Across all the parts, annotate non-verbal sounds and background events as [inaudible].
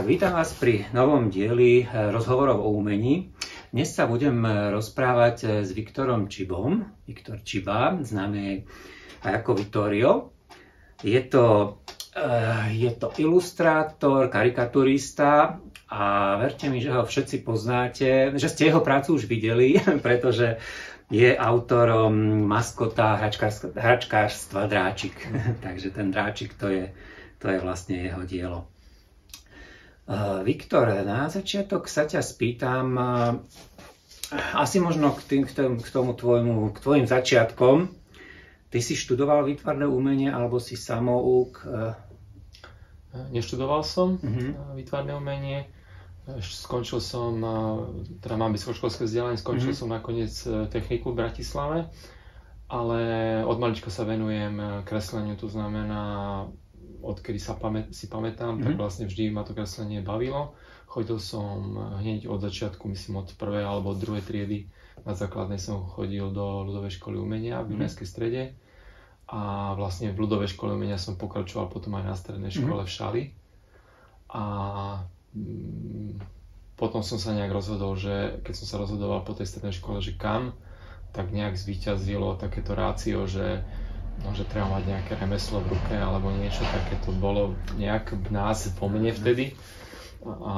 Vítam vás pri novom dieli eh, rozhovorov o umení. Dnes sa budem eh, rozprávať eh, s Viktorom Čibom. Viktor Čiba, známy aj ako Vittorio. Je to, je to ilustrátor, karikaturista a verte mi, že ho všetci poznáte, že ste jeho prácu už videli, [laughs] pretože je autorom maskota hračkárstva Dráčik. [laughs] Takže ten Dráčik to je, to je vlastne jeho dielo. Uh, Viktor, na začiatok sa ťa spýtam, uh, asi možno k, tým, k, tomu, k tomu tvojmu, k tvojim začiatkom. Ty si študoval výtvarné umenie alebo si samouk? Uh... Neštudoval som uh-huh. výtvarné umenie. Skončil som, teda mám vysokoškolské vzdelanie, skončil uh-huh. som nakoniec techniku v Bratislave, ale od malička sa venujem kresleniu, to znamená odkedy sa pamä- si pamätám, mm-hmm. tak mhm. vlastne vždy ma to kreslenie bavilo. Chodil som hneď od začiatku, myslím od prvej alebo od druhej triedy. Na základnej som chodil do ľudovej školy umenia v Dunajskej mhm. strede a vlastne v ľudovej škole umenia som pokračoval potom aj na strednej mhm. škole mm-hmm. v Šali. A mm, potom som sa nejak rozhodol, že keď som sa rozhodoval po tej strednej škole, že kam, tak nejak zvíťazilo takéto rácio, že no, že treba mať nejaké remeslo v ruke alebo niečo také, to bolo nejak v nás, po mne vtedy. A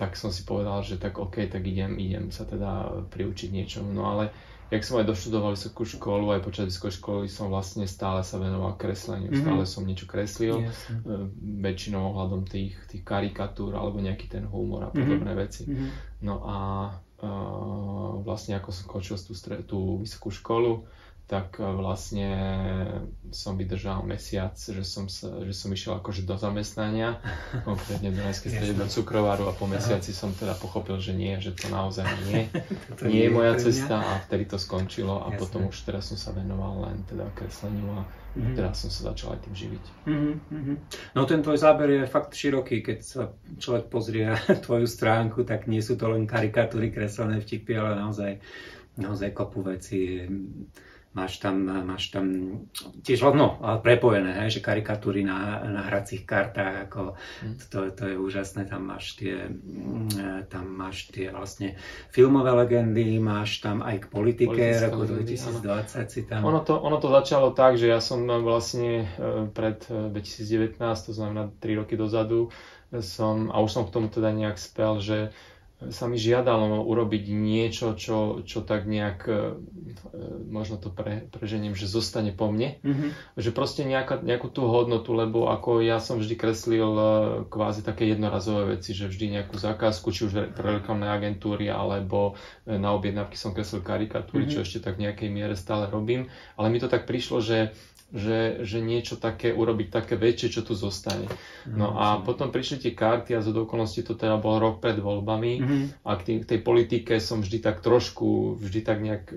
tak som si povedal, že tak OK, tak idem, idem sa teda priučiť niečomu. No ale jak som aj doštudoval vysokú školu, aj počas vysokej školy som vlastne stále sa venoval kresleniu, mm-hmm. stále som niečo kreslil, yes. väčšinou ohľadom tých, tých karikatúr alebo nejaký ten humor a mhm. podobné mm-hmm. veci. Mm-hmm. No a uh, vlastne ako som končil tú, tú vysokú školu, tak e, vlastne som vydržal mesiac, že som, sa, že som išiel akože do zamestnania, [laughs] konkrétne do Dunajskej strede do cukrováru a po mesiaci som teda pochopil, že nie, že to naozaj nie, [laughs] to nie je moja cesta a vtedy to skončilo a Jasne. potom už teraz som sa venoval len teda kresleniu a mm-hmm. teraz som sa začal aj tým živiť. Mm-hmm. No ten tvoj záber je fakt široký, keď sa človek pozrie [laughs] tvoju stránku, tak nie sú to len karikatúry, kreslené vtipy, ale naozaj, naozaj kopu veci máš tam, máš tam tiež no, prepojené, hej, že karikatúry na, na hracích kartách, ako mm. to, to je úžasné, tam máš tie mm, tam máš tie vlastne filmové legendy, máš tam aj k politike roku 2020 si tam. Ono to, ono to začalo tak, že ja som vlastne e, pred 2019, e, to znamená 3 roky dozadu, som, a už som k tomu teda nejak spel, že sa mi žiadalo urobiť niečo, čo, čo tak nejak, e, možno to pre, preženiem, že zostane po mne. Mm-hmm. Že proste nejaká, nejakú tú hodnotu, lebo ako ja som vždy kreslil e, kvázi také jednorazové veci, že vždy nejakú zákazku, či už pre reklamné agentúry, alebo e, na objednávky som kreslil karikatúry, mm-hmm. čo ešte tak v nejakej miere stále robím. Ale mi to tak prišlo, že že, že niečo také urobiť také väčšie, čo tu zostane. No a potom prišli tie karty a z okolností to teda bol rok pred voľbami. Mm-hmm. a k tej, k tej politike som vždy tak trošku, vždy tak nejak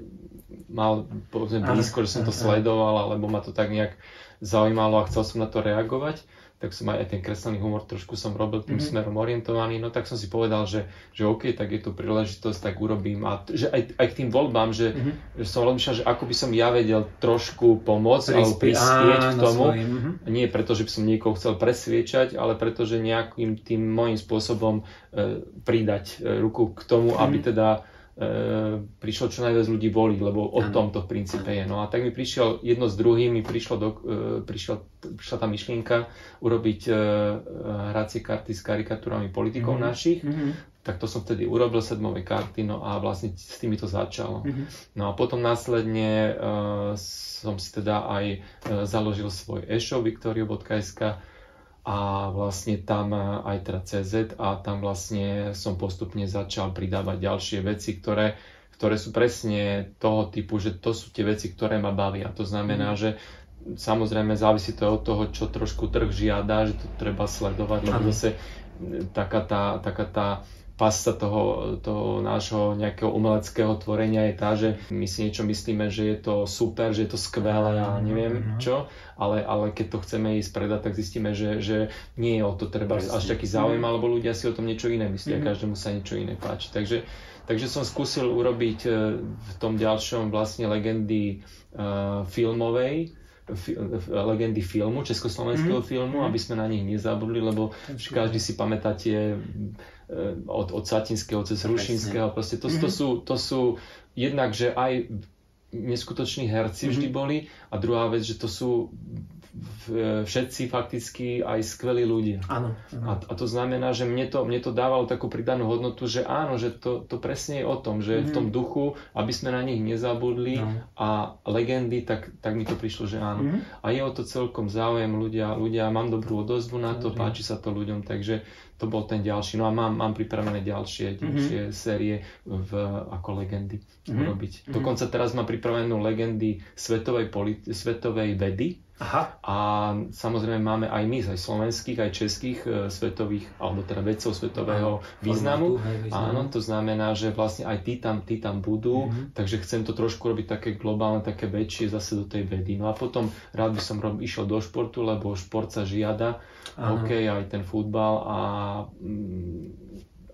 mal povedzme blízko, že som to sledoval, alebo ma to tak nejak zaujímalo a chcel som na to reagovať tak som aj, aj ten kreslený humor trošku som robil tým mm-hmm. smerom orientovaný, no tak som si povedal, že, že OK, tak je tu príležitosť, tak urobím a že aj, aj k tým voľbám, že, mm-hmm. že som rozmýšľal, že ako by som ja vedel trošku pomôcť alebo prispieť k tomu, svojim, mm-hmm. nie preto, že by som niekoho chcel presviečať, ale preto, že nejakým tým môjim spôsobom e, pridať e, ruku k tomu, mm-hmm. aby teda E, prišlo čo najviac ľudí voliť, lebo o tom to v princípe je. No a tak mi prišiel jedno s druhým, mi prišlo do, e, prišla, prišla tá myšlienka urobiť e, hracie karty s karikatúrami politikov mm-hmm. našich. Mm-hmm. Tak to som vtedy urobil, sedmové karty, no a vlastne s tými to začalo. Mm-hmm. No a potom následne uh, som si teda aj uh, založil svoj e-shop victorio.sk, a vlastne tam aj teda CZ a tam vlastne som postupne začal pridávať ďalšie veci, ktoré, ktoré sú presne toho typu, že to sú tie veci, ktoré ma bavia. To znamená, mm. že samozrejme závisí to od toho, čo trošku trh žiada, že to treba sledovať, lebo zase taká tá, taká tá pasta toho, toho nášho nejakého umeleckého tvorenia je tá, že my si niečo myslíme, že je to super, že je to skvelé a neviem mhm. čo, ale, ale keď to chceme ísť predať, tak zistíme, že, že nie je o to treba až taký záujem, mhm. alebo ľudia si o tom niečo iné myslia, mm-hmm. každému sa niečo iné páči. Takže, takže som skúsil urobiť e, v tom ďalšom vlastne legendy uh, filmovej, fi, legendy filmu, československého mm. filmu, aby sme na nich nezabudli, lebo každý si pamätá tie od, od Satinského cez Rušinského, proste to, to, sú, to sú jednak, že aj neskutoční herci vždy boli a druhá vec, že to sú všetci fakticky aj skvelí ľudia. Áno. A, a to znamená, že mne to, mne to dávalo takú pridanú hodnotu, že áno, že to, to presne je o tom, že mm-hmm. v tom mhm. duchu, aby sme na nich nezabudli no. a legendy, tak, tak mi to prišlo, že áno. Mm-hmm. A je o to celkom záujem ľudia, ľudia, mám dobrú odozvu na to, páči sa to ľuďom, takže to bol ten ďalší. No a mám, mám pripravené ďalšie, mhm. ďalšie mm-hmm. série v, ako legendy mm-hmm. urobiť. Mm-hmm. Dokonca teraz mám pripravenú legendy svetovej, politi- svetovej vedy, Aha. A samozrejme máme aj my, aj slovenských, aj českých e, svetových, alebo teda vedcov svetového Aha. významu. Áno, to znamená, že vlastne aj tí tam, tí tam budú, mm-hmm. takže chcem to trošku robiť také globálne, také väčšie zase do tej vedy. No a potom rád by som rob, išiel do športu, lebo šport sa žiada, hokej, aj ten futbal a mm,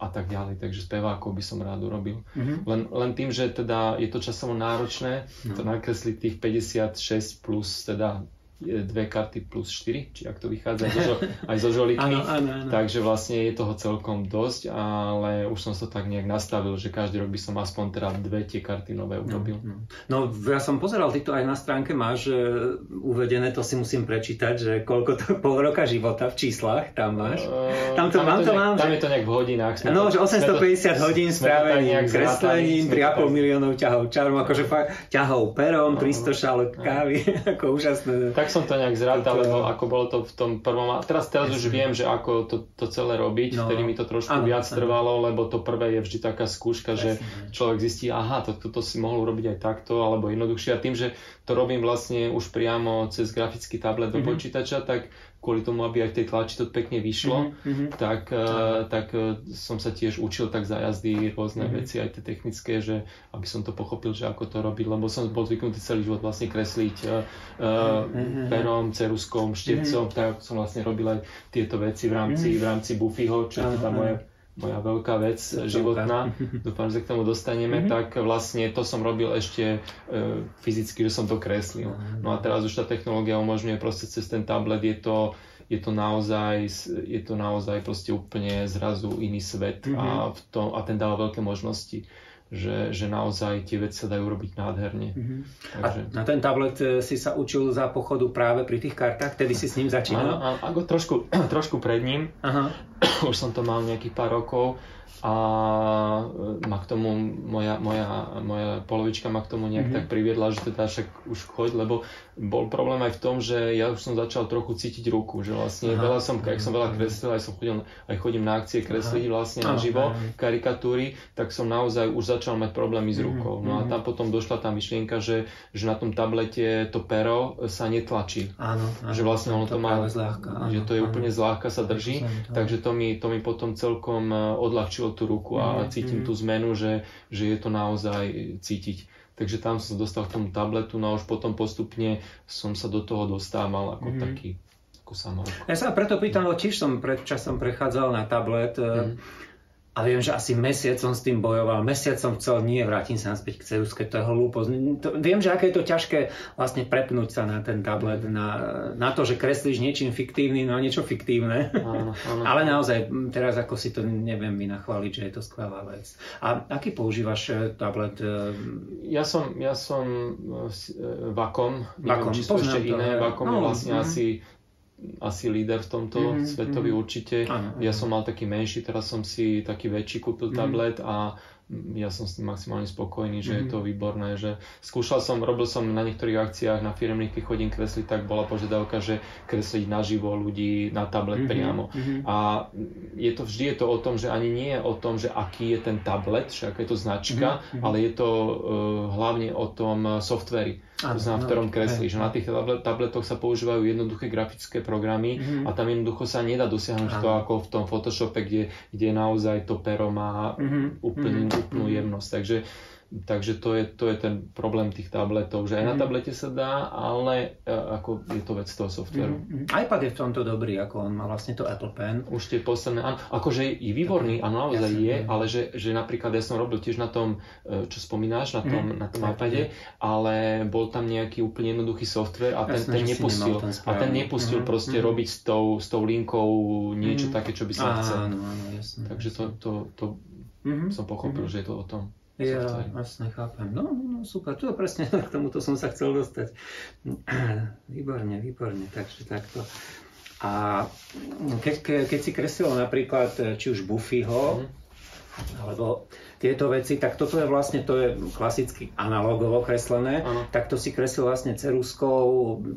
a tak ďalej. Takže spevákov by som rád urobil. Mm-hmm. Len, len tým, že teda je to časovo náročné, no. to nakresliť tých 56 plus teda dve karty plus 4, či ak to vychádza [laughs] aj zo, aj zo žolitmi. Áno, áno, áno. Takže vlastne je toho celkom dosť, ale už som sa tak nejak nastavil, že každý rok by som aspoň teda dve tie karty nové no, urobil. No, no. no ja som pozeral, ty to aj na stránke máš uh, uvedené, to si musím prečítať, že koľko to [laughs] pol roka života v číslach tam máš. Uh, tam to tam mám, to, nejak, mám. Tam je to nejak v hodinách. Sme no, že 850 to, hodín správením, kreslením, 3,5 miliónov ťahov čarom, akože fakt ťahov perom, 300 šálok kávy, [laughs] ako úžasné. Tak som to nejak zrátal, lebo ako bolo to v tom prvom. A teraz, teraz už viem, že ako to, to celé robiť, no. vtedy mi to trošku ano, viac ano. trvalo, lebo to prvé je vždy taká skúška, že človek zistí, aha, to, toto si mohol urobiť aj takto, alebo jednoduchšie. A tým, že to robím vlastne už priamo cez grafický tablet do mm-hmm. počítača, tak kvôli tomu, aby aj v tej tlači to pekne vyšlo, mm-hmm. tak, uh, tak uh, som sa tiež učil tak za jazdy rôzne mm-hmm. veci, aj tie technické, že aby som to pochopil, že ako to robiť, lebo som bol zvyknutý celý život vlastne kresliť uh, mm-hmm. perom, ceruskom, štecom, mm-hmm. tak som vlastne robil aj tieto veci v rámci, mm-hmm. v rámci Buffyho, čo je tá moja moja veľká vec životná, [laughs] dúfam, že k tomu dostaneme, mm-hmm. tak vlastne to som robil ešte e, fyzicky, že som to kreslil. No a teraz už tá technológia umožňuje proste cez ten tablet, je to, je to naozaj, je to naozaj proste úplne zrazu iný svet mm-hmm. a, v tom, a ten dáva veľké možnosti že, že naozaj tie veci sa dajú robiť nádherne. Mm-hmm. Takže... A na ten tablet e, si sa učil za pochodu práve pri tých kartách, tedy si s ním začínal? Áno, ako trošku, [clears throat] trošku pred ním. Aha. [clears throat] Už som to mal nejakých pár rokov a e, ma k tomu, moja, moja, moja polovička ma k tomu nejak mm-hmm. tak priviedla, že teda však už choď, lebo bol problém aj v tom, že ja už som začal trochu cítiť ruku, že vlastne Aha. veľa som, keď som veľa kreslil, aj som chodil, aj chodím na akcie kresliť vlastne na živo, karikatúry, tak som naozaj už začal mať problémy s mhm, rukou. No a mhm. tam potom došla tá myšlienka, že, že na tom tablete to pero sa netlačí. Áno, áno, že vlastne ono to, to má, zľahka, áno, že to je áno. úplne zľahka sa drží, takže to mi, to mi potom celkom e, odľahčilo tú ruku a mm, cítim mm. tú zmenu, že, že je to naozaj cítiť. Takže tam som sa dostal k tomu tabletu, no a už potom postupne som sa do toho dostával ako mm. taký ako samouk. Ja sa preto pýtam, lebo tiež som pred časom prechádzal na tablet. Mm a viem, že asi mesiac som s tým bojoval. Mesiac som chcel, nie, vrátim sa naspäť k Ceruske, to je hlúposť. To, viem, že aké je to ťažké vlastne prepnúť sa na ten tablet, na, na to, že kreslíš niečím fiktívnym, no niečo fiktívne. Áno, áno. [laughs] Ale naozaj, teraz ako si to neviem vynachváliť, že je to skvelá vec. A aký používaš e, tablet? E? Ja som, ja som Vakom, e, neviem, či sú ešte to, iné. Vakom no, je vlastne mm. asi asi líder v tomto, mm-hmm. svetový mhm. určite. Ano, ja som mal taký menší, teraz som si taký väčší kúpil mm-hmm. tablet a ja som s tým maximálne spokojný, že mm-hmm. je to mhm. výborné, že skúšal som, robil som na niektorých akciách, na firmných, keď chodím kresliť, tak bola požiadavka, že kresliť naživo ľudí na tablet mm-hmm. priamo. Mm-hmm. A je to, vždy je to o tom, že ani nie je o tom, že aký je ten tablet, že aká je to značka, mm-hmm. ale je to uh, hlavne o tom softveri to znamená, v ktorom kreslíš. Na tých tabletoch sa používajú jednoduché grafické programy mm-hmm. a tam jednoducho sa nedá dosiahnuť Aha. to ako v tom Photoshope, kde, kde naozaj to pero má mm-hmm. úplne, úplnú jemnosť. Takže takže to je, to je ten problém tých tabletov, že aj na Mhm. tablete sa dá, ale e, ako je to vec toho softveru. Mm, mm. iPad je v tomto dobrý, ako on má vlastne to Apple Pen. Už tie posledné, áno, akože je výborný, áno, naozaj Jasne, je, no. ale že, že napríklad ja som robil tiež na tom, e, čo spomínáš, na tom, Mhm. na tom iPade, ale bol tam nejaký úplne jednoduchý software a ten, Jasné, ten nepustil, ten a ten nepustil Mhm, proste mhm. robiť s tou, s tou linkou niečo Mhm. také, čo by som chcel. Áno, áno, jasné. Takže to, to, to Mhm. som pochopil, Mhm. že je to o tom. Ja, jasne, chápem. No, no, no, super, to presne [laughs] k tomuto som sa chcel dostať. [clears throat] Výborne, výborne, takže takto. A keď, ke- keď si kreslil napríklad e, či už Buffyho, Mhm. alebo tieto veci, tak toto je vlastne, to je klasicky analogovo kreslené, Áno. tak to si kreslil vlastne ceruskou,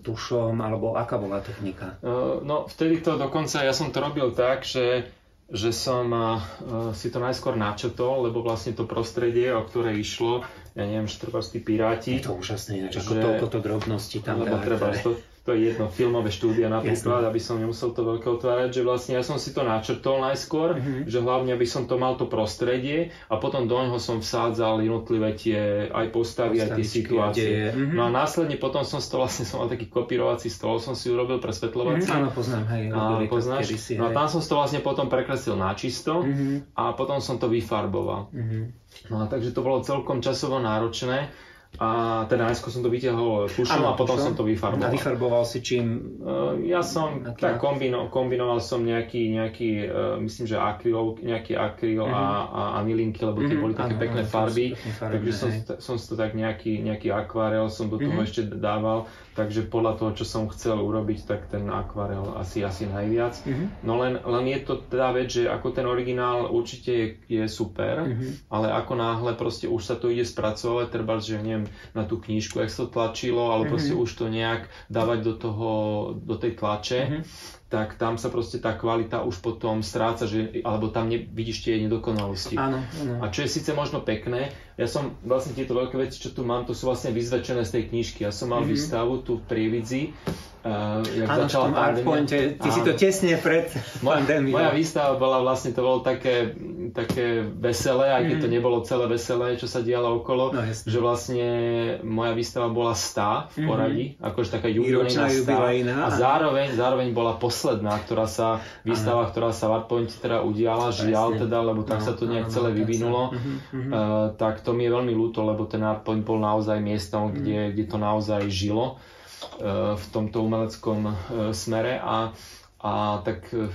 tušom, alebo aká bola technika? Uh, No vtedy to dokonca, ja som to robil tak, že, že som uh, si to najskôr načetol, lebo vlastne to prostredie, o ktoré išlo, ja neviem, že treba tí piráti, Je to úžasné, ináč, ako Že- toľko to drobností tam. lebo treba, to, to je jedno, filmové štúdia napríklad, aby som nemusel to veľké otvárať, že vlastne ja som si to načrtol najskôr, Mhm. že hlavne aby som to mal to prostredie a potom do ňoho som vsádzal jednotlivé tie aj postavy, aj tie situácie. deje. Mhm. No a následne potom som si to vlastne, som mal taký kopírovací stôl, som si urobil pre Mhm, svetlovací. áno, poznám, hej. A poznáš? kedysi, No a hej. tam som to vlastne potom prekreslil na čisto Mhm, a potom som to vyfarboval. mhm. No a takže to bolo celkom časovo náročné a teda najskôr som to vyťahol tušom a potom tušom. som to A vyfarboval. vyfarboval si čím? Uh, ja som Aký tak ak- kombino, kombinoval som nejaký, nejaký uh, myslím, že akryl, nejaký akryl a, a anilinky, lebo tie Mhm, boli také áno, pekné sú farby. farebné, Takže som, hej. som si to tak nejaký, nejaký akvarel som do toho Mhm. ešte dával, takže podľa toho, čo som chcel urobiť, tak ten akvarel asi, asi najviac. Mhm, No len, len je to teda vec, že ako ten originál určite je, je super, mhm. ale ako náhle proste už sa to ide spracovať, treba, že neviem, na tú knižku, jak sa to tlačilo, ale proste Mhm. už to nejak dávať do toho, do tej tlače, Mhm. tak tam sa proste tá kvalita už potom stráca, že, alebo tam ne, vidíš tie nedokonalosti. Áno, áno. A čo je síce možno pekné, ja som vlastne tieto veľké veci, čo tu mám, to sú vlastne vyzväčšené z tej knižky. Ja som mal Mhm. výstavu tu v Prievidzi, uh, jak Áno, začala pandémia. Artpointe, ty si Áno. to tesne pred Moja, pandémiou. moja výstava bola vlastne, to bolo také, také veselé, aj keď to Mhm. nebolo celé veselé, čo sa dialo okolo, No, jasne. že vlastne moja výstava bola stá v Mhm. poradí, akože taká jubilejná stá. A zároveň, zároveň bola posledná, ktorá sa, výstava, ktorá sa v Artpointe teda udiala, žiaľ teda, lebo tak No, sa to nejak áno, celé vyvinulo. Mhm, mhm. Uh, tak to mi je veľmi ľúto, lebo ten Artpoint bol naozaj miestom, kde, kde to naozaj žilo uh, v tomto umeleckom uh, smere. A, a tak uh,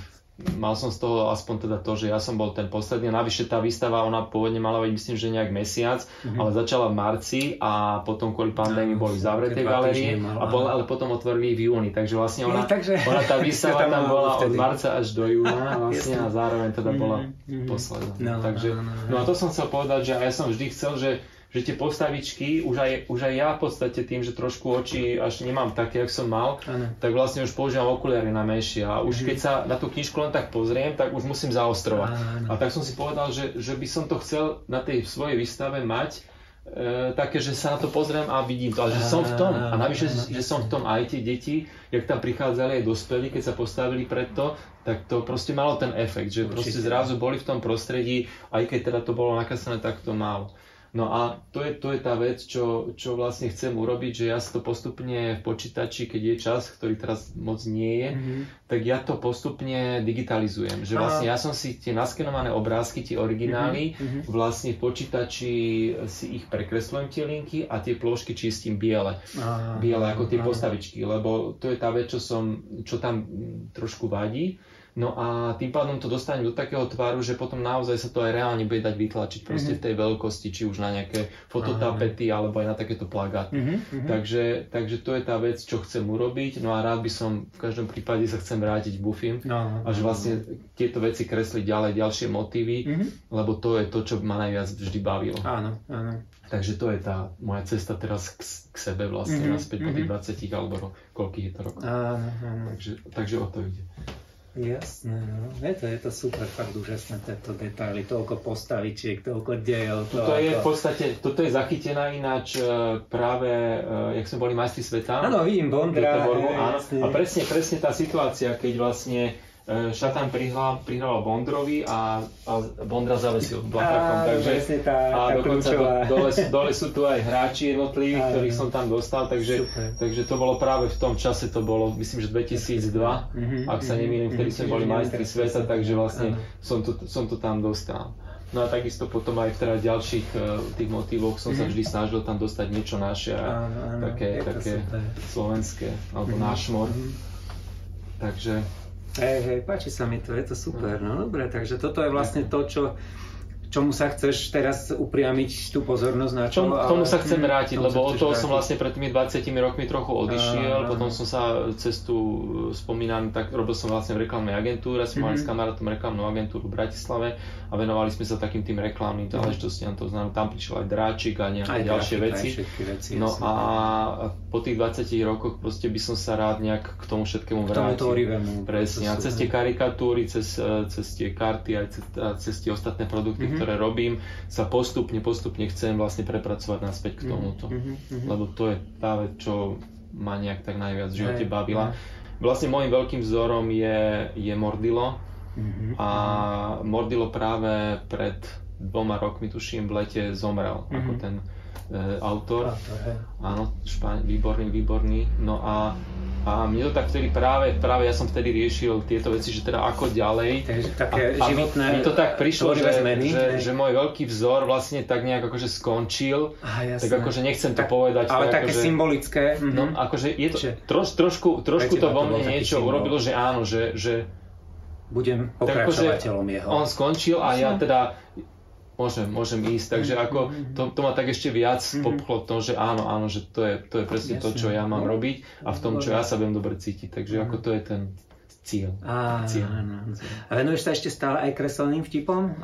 mal som z toho aspoň teda to, že ja som bol ten posledný. Navyše tá výstava, ona pôvodne mala byť myslím, že nejak mesiac, Mhm. ale začala v marci a potom kvôli pandémii boli zavreté mala, a bol, ale potom otvorili v júni. Takže vlastne ona, No, takže- ona tá [laughs] výstava tam tam bola od vtedy. marca až do júna [laughs] vlastne a zároveň teda bola Mhm, mhm. posledná. No, Takže, no, no, no. no a to som chcel povedať, že ja som vždy chcel, že že tie postavičky, už aj, už aj ja v podstate tým, že trošku oči až nemám také, jak som mal, Áno. tak vlastne už používam okuliare na menšie a už Mhm. keď sa na tú knižku len tak pozriem, tak už musím zaostrovať. A Áno. tak som si povedal, že, že by som to chcel na tej svojej výstave mať e, také, že sa na to pozriem a vidím to, ale že som v tom. A navyše, že som v tom aj tie deti, jak tam prichádzali aj dospelí, keď sa postavili pred to, tak to proste malo ten efekt, že proste zrazu boli v tom prostredí, aj keď teda to bolo nakreslené, tak to malo. No a to je, to je tá vec, čo, čo vlastne chcem urobiť, že ja si to postupne v počítači, keď je čas, ktorý teraz moc nie je, Mhm. tak ja to postupne digitalizujem. Že vlastne ja som si tie naskenované obrázky, tie originály, Mhm, mhm. vlastne v počítači si ich prekreslujem tie linky a tie plôžky čistím biele. Á, Biele ako tie postavičky, lebo to je tá vec, čo, som, čo tam trošku vadí. No a tým pádom to dostanem do takého tvaru, že potom naozaj sa to aj reálne bude dať vytlačiť proste Mhm. v tej veľkosti, či už na nejaké fototapety alebo aj na takéto plagáty. Mhm, mhm. Takže, takže to je tá vec, čo chcem urobiť. No a rád by som v každom prípade sa chcem vrátiť No, a že vlastne tieto veci kresliť ďalej, ďalšie motívy, Mhm. lebo to je to, čo ma najviac vždy bavilo. Áno, áno. Takže to je tá moja cesta teraz k, k sebe vlastne, Mhm, naspäť po tých mhm. 20 alebo ro, koľkých je to rokov. Áno, áno. Takže, takže o to ide. Jasné, no. Je to, je to super, fakt úžasné, tieto detaily, toľko postavičiek, toľko dejov. To Toto je v podstate, toto je zachytená ináč e, práve, e, jak sme boli majstri sveta. Áno, vidím Bondra. Áno. A presne, presne tá situácia, keď vlastne Šatan prihral, prihral Bondrovi a, a Bondra zavesil plakákom. Takže, tá, a tá dokonca do, dole, dole sú tu aj hráči jednotliví, Áno. ktorých som tam dostal, takže, takže to bolo práve v tom čase, to bolo myslím, že 2002, Mhm, ak sa mhm, nemýlim, vtedy mhm, sme boli mhm, majstri mhm, sveta, takže vlastne som to, som to tam dostal. No a takisto potom aj v teda ďalších uh, tých motívoch som sa vždy snažil tam dostať niečo naše, Áno, áno, také, také super. slovenské, alebo Mhm, nášmor. mhm. Takže Hej, hej, páči sa mi to, je to super, no dobre, takže toto je vlastne to, čo, čomu sa chceš teraz upriamiť tú pozornosť na čo? Tomu ale- sa chcem Mhm, vrátiť, tomu lebo od toho som vrátiť. vlastne pred tými 20 rokmi trochu odišiel, Áno. potom som sa cestu spomínam, tak robil som vlastne v reklamnej agentúre, som mali Mhm. s kamarátom reklamnú agentúru v Bratislave a venovali sme sa takým tým reklamným záležitostiam, to znamená, tam prišiel aj dráčik a nejaké Aj ďalšie grafika, veci. Aj veci No a po tých 20 rokoch proste by som sa rád nejak k tomu všetkému K tomu vrátil. Presne, a cez tie karikatúry, cez, eh, cez tie karty, aj cez, a cez tie ostatné produkty, Mhm. Ktoré robím, sa postupne, postupne chcem vlastne prepracovať naspäť k tomuto. Mhm, mhm. Lebo to je vec, čo ma nejak tak najviac v živote bavila. Vlastne môjim veľkým vzorom je, je Mordilo Mhm, a Mordilo práve pred dvoma rokmi, tuším, v lete zomrel Mhm. ako ten e, autor. A to je- Áno, špán, výborný, výborný. No a, a mne to tak vtedy práve, práve ja som vtedy riešil tieto veci, že teda ako ďalej. Takže také a, a životné mi to tak prišlo, že, zmeny. že, že môj veľký vzor vlastne tak nejak akože skončil. Jasné. Tak akože nechcem to Tak- povedať. Ale tak také akože, symbolické. mhm. No akože je to, troš, trošku, trošku to vo mne niečo symbol. urobilo, že áno, že, že Budem tak akože pokračovateľom jeho. on skončil a ja teda môžem, môžem ísť, takže Mhm, ako to, to ma tak ešte viac Mhm. popchlo v tom, že áno, áno, že to je, to je presne to, čo ja mám No. robiť a v tom, čo ja sa budem dobre cítiť, takže Mhm. ako to je ten cieľ. Á, Cieľ. áno. A venuješ sa ešte stále aj kresleným vtipom?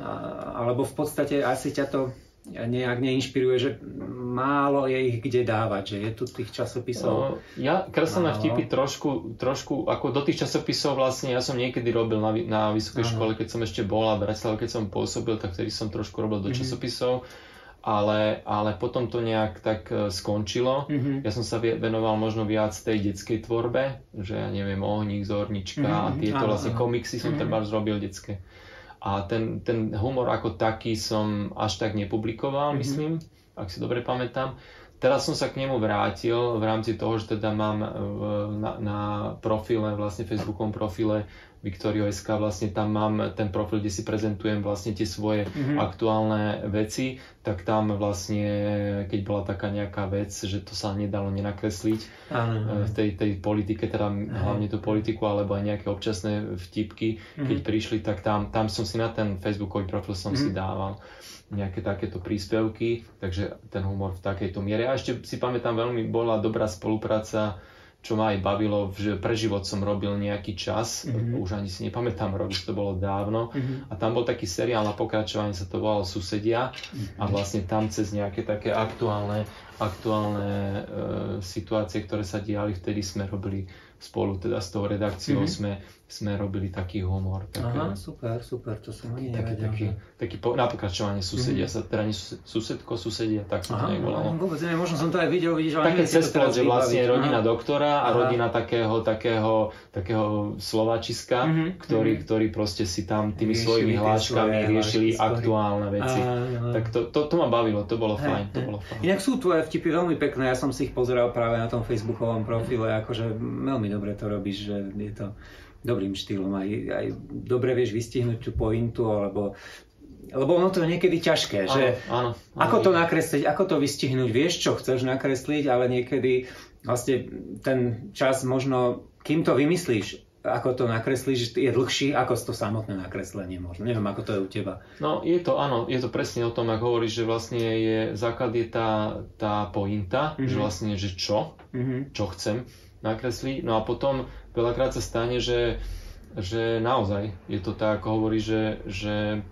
Alebo v podstate asi ťa to nejak neinšpiruje, že málo je ich kde dávať, že je tu tých časopisov. No, ja kreslené vtipy trošku, trošku, ako do tých časopisov vlastne ja som niekedy robil na, na vysokej Áno. škole, keď som ešte bol a v Bratislave, keď som pôsobil, tak vtedy som trošku robil do Mhm. časopisov, ale, ale potom to nejak tak e, skončilo. Mhm. Ja som sa venoval možno viac tej detskej tvorbe, že ja neviem, Ohník, Zornička a Mhm, tieto áno, vlastne áno. komiksy som Mhm. treba zrobil detské. A ten, ten humor ako taký som až tak nepublikoval, Mhm. myslím, ak si dobre pamätám. Teraz som sa k nemu vrátil v rámci toho, že teda mám e, na, na profile, vlastne Facebookom profile Victorio.sk, vlastne tam mám ten profil, kde si prezentujem vlastne tie svoje Mhm. aktuálne veci, tak tam vlastne, keď bola taká nejaká vec, že to sa nedalo nenakresliť Áno. e, v tej, tej politike, teda hlavne tú politiku, alebo aj nejaké občasné vtipky, keď Mhm. prišli, tak tam, tam som si na ten Facebookový profil som si Mhm. dával nejaké takéto príspevky, takže ten humor v takejto miere. A ešte si pamätám, veľmi bola dobrá spolupráca, čo ma aj bavilo, že pre život som robil nejaký čas, Mhm. už ani si nepamätám rok, už to bolo dávno. Mhm. A tam bol taký seriál na pokračovanie, sa to volalo Susedia a Mhm. vlastne tam cez nejaké také aktuálne, aktuálne e, situácie, ktoré sa diali, vtedy sme robili spolu teda s tou redakciou, Mhm. sme, sme robili taký humor. Také, Aha, super, super, to som ani taký, nevedel. taký, taký po, na pokračovanie susedia Mhm. sa, teda nie sused, susedko, susedia, tak sa to Aha, nejak volalo. no, vôbec neviem, možno som to aj videl, vidíš, ale Také to teraz že vlastne vybaviť. rodina Aha. doktora a Aha. rodina takého, takého, takého slovačiska, Mhm, ktorý, mhm. ktorý proste si tam tými Riešili svojimi hláškami svoje riešili hlášky, aktuálne veci. Áno. Tak to, to, to ma bavilo, to bolo fajn, to hej. bolo fajn. Inak sú tvoje vtipy veľmi pekné, ja som si ich pozeral práve na tom facebookovom profile, akože veľmi dobre to robíš, že je to dobrým štýlom, aj, aj dobre vieš vystihnúť tú pointu, alebo lebo ono to je niekedy ťažké, že áno, áno, ako to nakresliť, ako to vystihnúť, vieš, čo chceš nakresliť, ale niekedy vlastne ten čas možno, kým to vymyslíš, ako to nakreslíš, je dlhší ako to samotné nakreslenie možno. Neviem, ako to je u teba. No je to, áno, je to presne o tom, ako hovoríš, že vlastne je, základ je tá, tá pointa, Mhm. že vlastne, že čo, Mhm. čo chcem nakresliť. No a potom veľakrát sa stane, že, že naozaj je to tak, ako hovorí, že, že,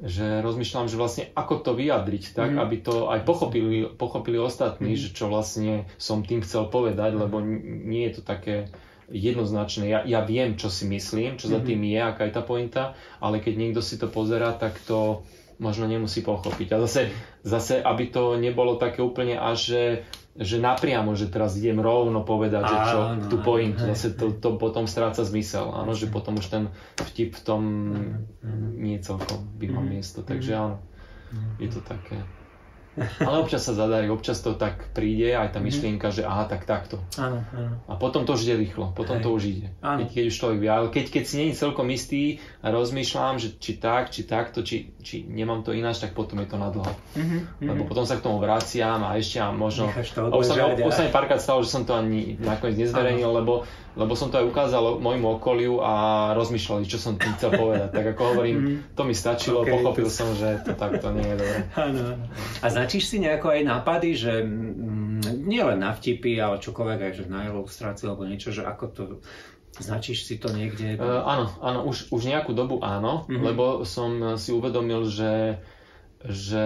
že rozmýšľam, že vlastne ako to vyjadriť, tak Mhm. aby to aj pochopili, pochopili ostatní, Mhm. že čo vlastne som tým chcel povedať, lebo n- nie je to také jednoznačné. Ja, ja viem, čo si myslím, čo za Mhm. tým je, aká je tá pointa, ale keď niekto si to pozera, tak to možno nemusí pochopiť. A zase, zase aby to nebolo také úplne až, že že napriamo, že teraz idem rovno povedať, že čo, áno, tú point, hej, zase to, to potom stráca zmysel, áno, že potom už ten vtip v tom nie celkom by mal mhm. miesto, takže áno, je to také. [laughs] Ale občas sa zadarí, občas to tak príde, aj tá mhm. myšlienka, že aha, tak takto. Áno, áno. A potom to už ide rýchlo, potom Hej. to už ide. Keď, keď už človek vie, ale keď, keď si nie je celkom istý a rozmýšľam, že či tak, či takto, či, či nemám to ináč, tak potom je to na dlho. Mm-hmm. Lebo potom sa k tomu vraciam a ešte a možno... Už sa mi párkrát stalo, že som to ani nakoniec nezverejnil, lebo lebo som to aj ukázal môjmu okoliu a rozmýšľali, čo som tým chcel povedať. Tak ako hovorím, mm. to mi stačilo, okay. pochopil som, že to takto nie je dobré. [laughs] A značíš si nejako aj nápady, že mm, nie len na vtipy, ale čokoľvek aj že na ilustráciu alebo niečo, že ako to Značíš si to niekde? Uh, áno, áno, už, už nejakú dobu áno, mm-hmm. lebo som si uvedomil, že, že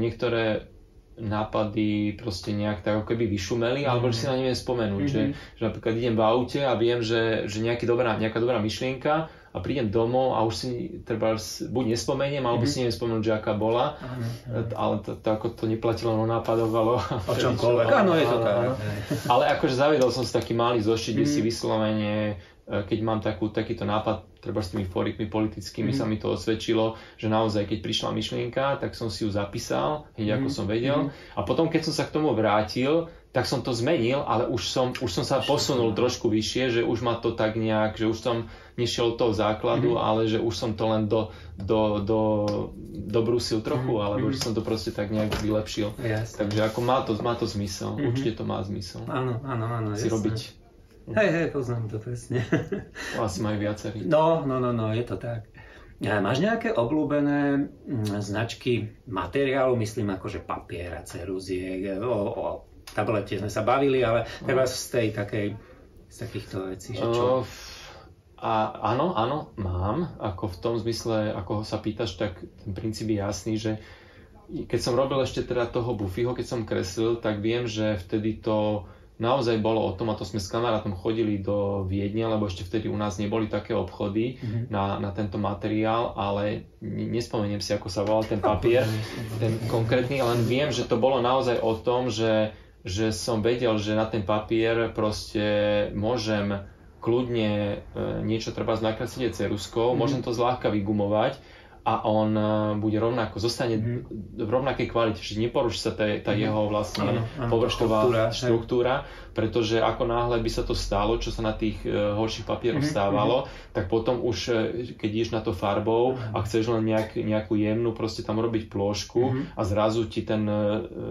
niektoré nápady proste nejak tak ako keby vyšumeli, alebo že si na neviem spomenúť, mm-hmm. že, že napríklad idem v aute a viem, že, že nejaký dobrá, nejaká dobrá myšlienka a prídem domov a už si treba buď nespomeniem, alebo mm-hmm. si neviem spomenúť, že aká bola, mm-hmm. ale to, to, ako to neplatilo o nápadoch, ale o čomkoľvek. [laughs] Áno, je to tak. Ale akože zavedol som si taký malý zošit, kde si mhm. vyslovene keď mám takú, takýto nápad, treba s tými forikmi politickými mm. sa mi to osvedčilo, že naozaj keď prišla myšlienka, tak som si ju zapísal, hneď mm. ako som vedel. Mm. A potom keď som sa k tomu vrátil, tak som to zmenil, ale už som, už som sa posunul trošku vyššie, že už ma to tak nejak, že už som nešiel toho základu, mm-hmm. ale že už som to len do, do, do, dobrúsil trochu, mm-hmm. alebo že som to proste tak nejak vylepšil. Jasne. Takže ako má to, má to zmysel, mm-hmm. určite to má zmysel. Áno, áno, áno. Si jasne. robiť Hej, hej, poznám to presne. Asi majú viacerí. No, no, no, no, je to tak. A máš nejaké obľúbené mm, značky materiálu, myslím akože papiera, ceruziek, o, o tablete sme sa bavili, ale treba z tej takej, z takýchto vecí, že čo? A áno, áno, mám. Ako v tom zmysle, ako sa pýtaš, tak ten princíp je jasný, že keď som robil ešte teda toho Buffyho, keď som kreslil, tak viem, že vtedy to naozaj bolo o tom, a to sme s kamarátom chodili do Viedne, lebo ešte vtedy u nás neboli také obchody mm-hmm. na, na tento materiál, ale nespomeniem si, ako sa volal ten papier, ten konkrétny, len viem, že to bolo naozaj o tom, že, že som vedel, že na ten papier proste môžem kľudne e, niečo treba nakresliť ceruskou, mm-hmm. môžem to zľahka vygumovať a on e, bude rovnako, zostane mm. v rovnakej kvalite, že neporuší sa tá, tá mm. jeho vlastne ano, štruktúra, štruktúra, pretože ako náhle by sa to stalo, čo sa na tých uh, horších papieroch mm. stávalo, tak potom už, e, keď ideš na to farbou a chceš len nejak, nejakú jemnú, proste tam robiť plôžku a zrazu ti ten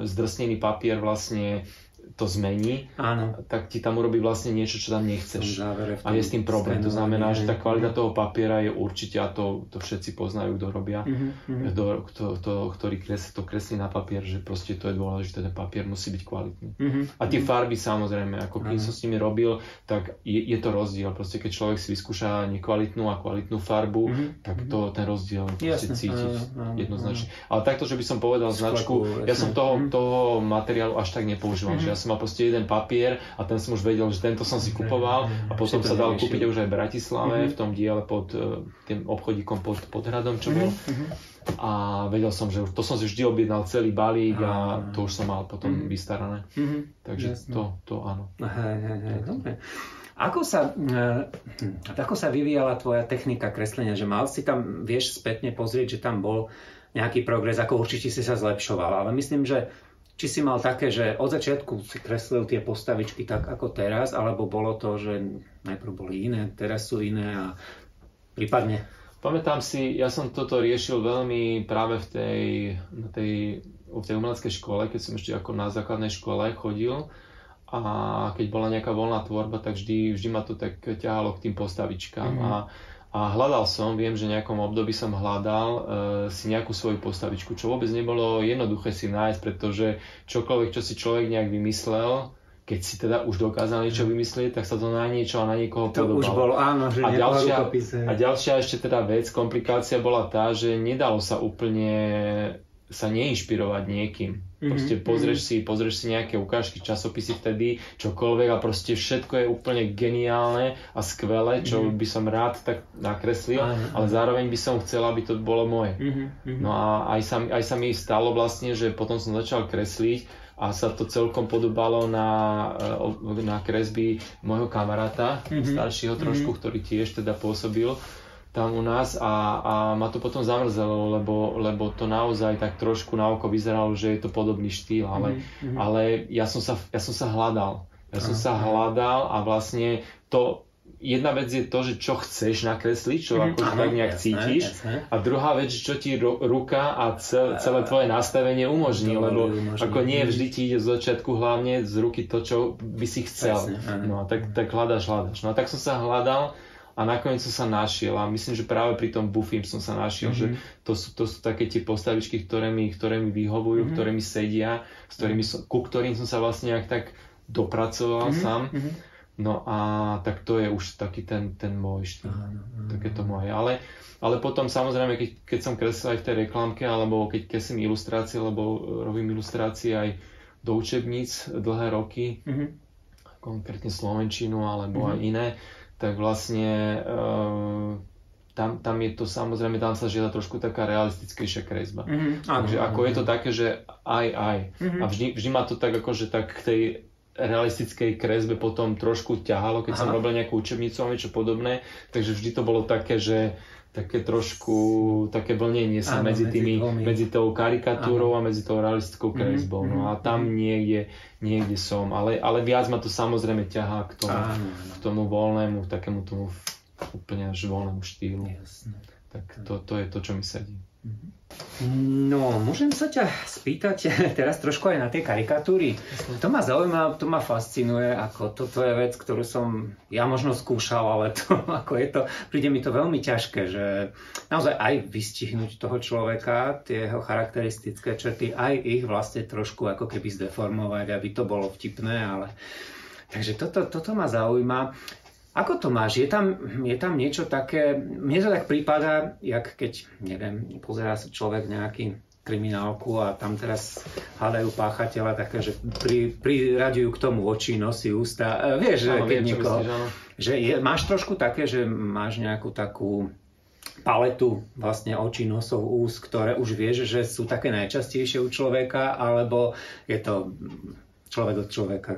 zdrsnený papier vlastne to zmení, Áno. tak ti tam urobí vlastne niečo, čo tam nechceš. A je s tým problém. To znamená, že tá kvalita toho papiera je určite, a to, to všetci poznajú, kto robia, mm-hmm. kto, kto, to, ktorý kres, to kreslí na papier, že proste to je dôležité, ten papier musí byť kvalitný. Mm-hmm. A tie farby samozrejme, ako keď som s nimi robil, tak je, je to rozdiel. Proste keď človek si vyskúša nekvalitnú a kvalitnú farbu, mm-hmm. tak to, ten rozdiel proste cítiť jednoznačne. Ale takto, že by som povedal značku, ja som toho, mhm. toho materiálu až tak nepoužíval, mm-hmm. že ja som mal proste jeden papier a ten som už vedel, že tento som si kupoval a potom sa dal kúpiť už aj v Bratislave, mm-hmm. v tom diele pod uh, tým obchodíkom pod, pod hradom, čo bol. Mm-hmm. A vedel som, že už, to som si vždy objednal celý balík a to už som mal potom mm-hmm. vystarané. Mm-hmm. Takže to, to áno. Hej, hej, hej, dobre. Ako sa, uh, ako sa vyvíjala tvoja technika kreslenia? Že mal si tam, vieš spätne pozrieť, že tam bol nejaký progres, ako určite si sa zlepšoval, ale myslím, že či si mal také, že od začiatku si kreslil tie postavičky tak ako teraz, alebo bolo to, že najprv boli iné, teraz sú iné a prípadne? Pamätám si, ja som toto riešil veľmi práve v tej, na tej, v tej umeleckej škole, keď som ešte ako na základnej škole chodil a keď bola nejaká voľná tvorba, tak vždy, vždy ma to tak ťahalo k tým postavičkám mm-hmm. a a hľadal som, viem, že v nejakom období som hľadal uh, si nejakú svoju postavičku, čo vôbec nebolo jednoduché si nájsť, pretože čokoľvek, čo si človek nejak vymyslel, keď si teda už dokázal niečo vymyslieť, tak sa to na niečo a na niekoho to podobalo. už bolo, áno, že a ďalšia, a ďalšia ešte teda vec, komplikácia bola tá, že nedalo sa úplne sa neinšpirovať niekým. Mhm, proste mm-hmm. pozrieš, si, pozrieš si nejaké ukážky, časopisy vtedy, čokoľvek a proste všetko je úplne geniálne a skvelé, čo mm-hmm. by som rád tak nakreslil, ale zároveň by som chcel, aby to bolo moje. No a aj sa, aj sa mi stalo vlastne, že potom som začal kresliť a sa to celkom podobalo na, e, na kresby môjho kamaráta, mm-hmm. staršieho trošku, mm-hmm. ktorý tiež teda pôsobil tam u nás a, a ma to potom zamrzelo, lebo, lebo to naozaj tak trošku na oko vyzeralo, že je to podobný štýl, ale, mm-hmm. ale ja, som sa, ja som sa hľadal. Ja som sa hľadal a vlastne to jedna vec je to, že čo chceš nakresliť, čo mm, ako áno, tak nejak jasné, cítiš. Jasné. A druhá vec, čo ti ru, ruka a cel, celé tvoje nastavenie umožní, lebo umožní. ako nie vždy ti ide z začiatku hlavne z ruky to, čo by si chcel. No tak, tak hľadaš, hľadaš. No a tak som sa hľadal a nakoniec som sa našiel a myslím, že práve pri tom Buffim som sa našiel, mm-hmm. že to sú, to sú také tie postavičky, ktoré mi, ktoré mi vyhovujú, mm-hmm. ktoré mi sedia, s ktorými som, ku ktorým som sa vlastne nejak tak dopracoval mm-hmm. sám. Mm-hmm No a tak to je už taký ten, ten môj štýl. Také to moje. Ale, ale potom samozrejme, keď, keď som kreslil aj v tej reklamke, alebo keď kreslím ilustrácie, alebo robím ilustrácie aj do učebníc dlhé roky, mm-hmm. konkrétne Slovenčinu alebo mm-hmm. aj iné, tak vlastne uh, tam, tam je to samozrejme, tam sa žiada trošku taká realistickejšia kresba. Mm-hmm. Takže ako je to také, že aj, aj. Mm-hmm. A vždy, vždy ma to tak akože tak k tej realistickej kresbe potom trošku ťahalo, keď Aha. som robil nejakú učebnicu a niečo podobné, takže vždy to bolo také, že také trošku, také vlnenie sa Áno, medzi, tými, medzi, medzi tou karikatúrou Áno. a medzi tou realistickou mhm, kresbou. Mm-hmm. No a tam mm-hmm. niekde, niekde som, ale, ale viac ma to samozrejme ťahá k tomu, Áno. k tomu voľnému, takému tomu úplne až voľnému štýlu. Jasne. Tak to, to je to, čo mi sedí. Mm-hmm. No, môžem sa ťa spýtať [laughs] teraz trošku aj na tie karikatúry. To ma zaujíma, to ma fascinuje, ako toto je vec, ktorú som ja možno skúšal, ale to, [laughs] ako je to, príde mi to veľmi ťažké, že naozaj aj vystihnúť toho človeka, tie jeho charakteristické črty, aj ich vlastne trošku ako keby zdeformovať, aby to bolo vtipné, ale Takže toto, toto ma zaujíma. Ako to máš? Je tam, je tam niečo také, mne to tak prípada, jak keď, neviem, pozerá sa človek nejaký kriminálku a tam teraz hľadajú páchateľa také, že pri, priraďujú k tomu oči, nosy, ústa. E, vieš, že keď niekoho... Že je, máš trošku také, že máš nejakú takú paletu vlastne očí, nosov, úst, ktoré už vieš, že sú také najčastejšie u človeka, alebo je to človek od človeka,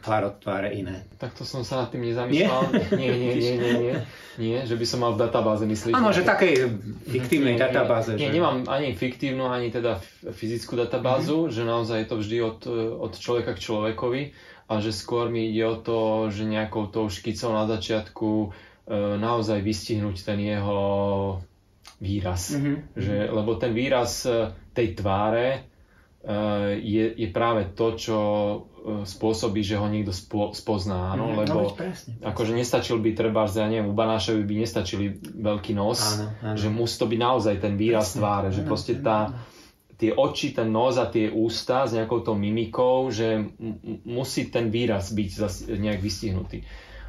tvár od tváre iné. Takto som sa nad tým nezamýšľal. Nie, nie, nie, nie, nie, nie, že by som mal v databáze myslieť. Áno, že takej fiktívnej nie, databáze. Nie, že... nemám ani fiktívnu, ani teda fyzickú databázu, mm-hmm. že naozaj je to vždy od, od človeka k človekovi a že skôr mi ide o to, že nejakou tou škicou na začiatku e, naozaj vystihnúť ten jeho výraz. Mm-hmm. Že, lebo ten výraz e, tej tváre je, je práve to, čo eh, spôsobí, že ho niekto spo, spozná, áno, mm, lebo no, presne, presne. akože nestačil by treba, ja neviem, u Banášovi by nestačili veľký nos, áno, áno. že musí to byť naozaj ten výraz presne, tváre, že áno, proste tá, tie oči, ten nos a tie ústa s nejakou tou mimikou, že musí ten výraz byť zas, nejak vystihnutý.